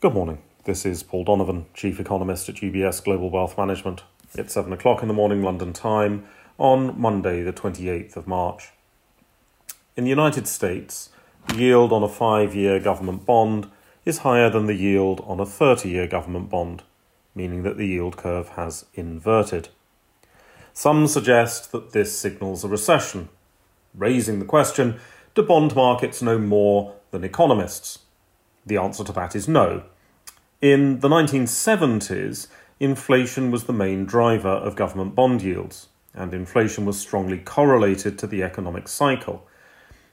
Good morning. This is Paul Donovan, Chief Economist at UBS Global Wealth Management. It's 7 o'clock in the morning London time on Monday, the 28th of March. In the United States, the yield on a five year government bond is higher than the yield on a 30 year government bond, meaning that the yield curve has inverted. Some suggest that this signals a recession, raising the question do bond markets know more than economists? The answer to that is no. In the 1970s, inflation was the main driver of government bond yields, and inflation was strongly correlated to the economic cycle.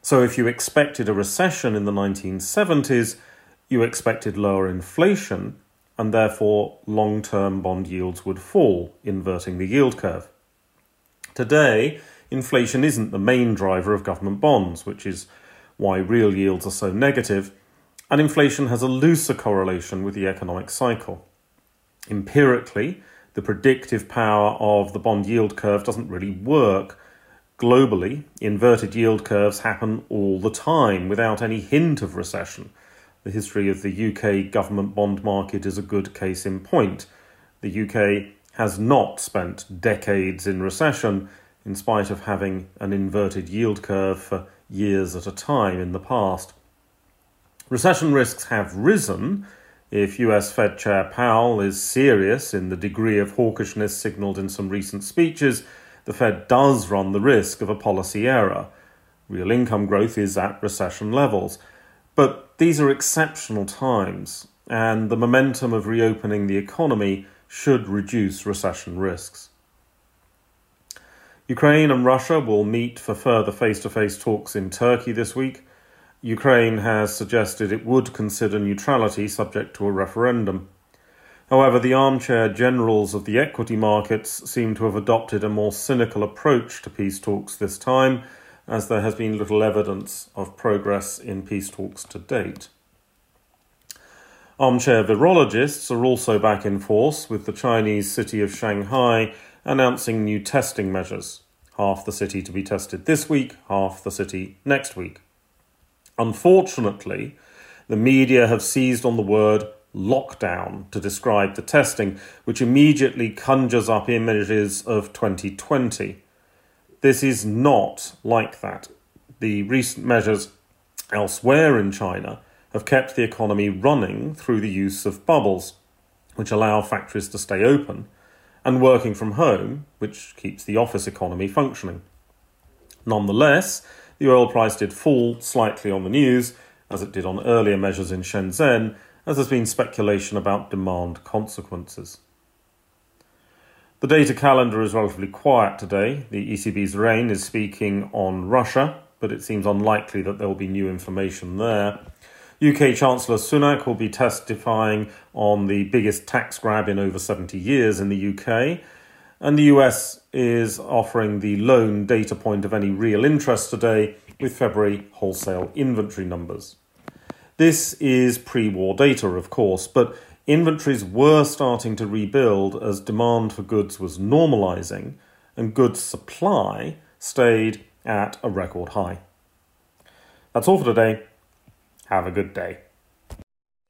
So, if you expected a recession in the 1970s, you expected lower inflation, and therefore long term bond yields would fall, inverting the yield curve. Today, inflation isn't the main driver of government bonds, which is why real yields are so negative and inflation has a looser correlation with the economic cycle. Empirically, the predictive power of the bond yield curve doesn't really work. Globally, inverted yield curves happen all the time without any hint of recession. The history of the UK government bond market is a good case in point. The UK has not spent decades in recession, in spite of having an inverted yield curve for years at a time in the past. Recession risks have risen if US Fed Chair Powell is serious in the degree of hawkishness signalled in some recent speeches. The Fed does run the risk of a policy error. Real income growth is at recession levels. But these are exceptional times, and the momentum of reopening the economy should reduce recession risks. Ukraine and Russia will meet for further face to face talks in Turkey this week. Ukraine has suggested it would consider neutrality subject to a referendum. However, the armchair generals of the equity markets seem to have adopted a more cynical approach to peace talks this time, as there has been little evidence of progress in peace talks to date. Armchair virologists are also back in force, with the Chinese city of Shanghai announcing new testing measures. Half the city to be tested this week, half the city next week. Unfortunately, the media have seized on the word lockdown to describe the testing, which immediately conjures up images of 2020. This is not like that. The recent measures elsewhere in China have kept the economy running through the use of bubbles, which allow factories to stay open, and working from home, which keeps the office economy functioning. Nonetheless, the oil price did fall slightly on the news, as it did on earlier measures in Shenzhen, as there's been speculation about demand consequences. The data calendar is relatively quiet today. The ECB's Rehn is speaking on Russia, but it seems unlikely that there will be new information there. UK Chancellor Sunak will be testifying on the biggest tax grab in over 70 years in the UK, and the US is offering the lone data point of any real interest today with February wholesale inventory numbers. This is pre war data, of course, but inventories were starting to rebuild as demand for goods was normalising and goods supply stayed at a record high. That's all for today. Have a good day.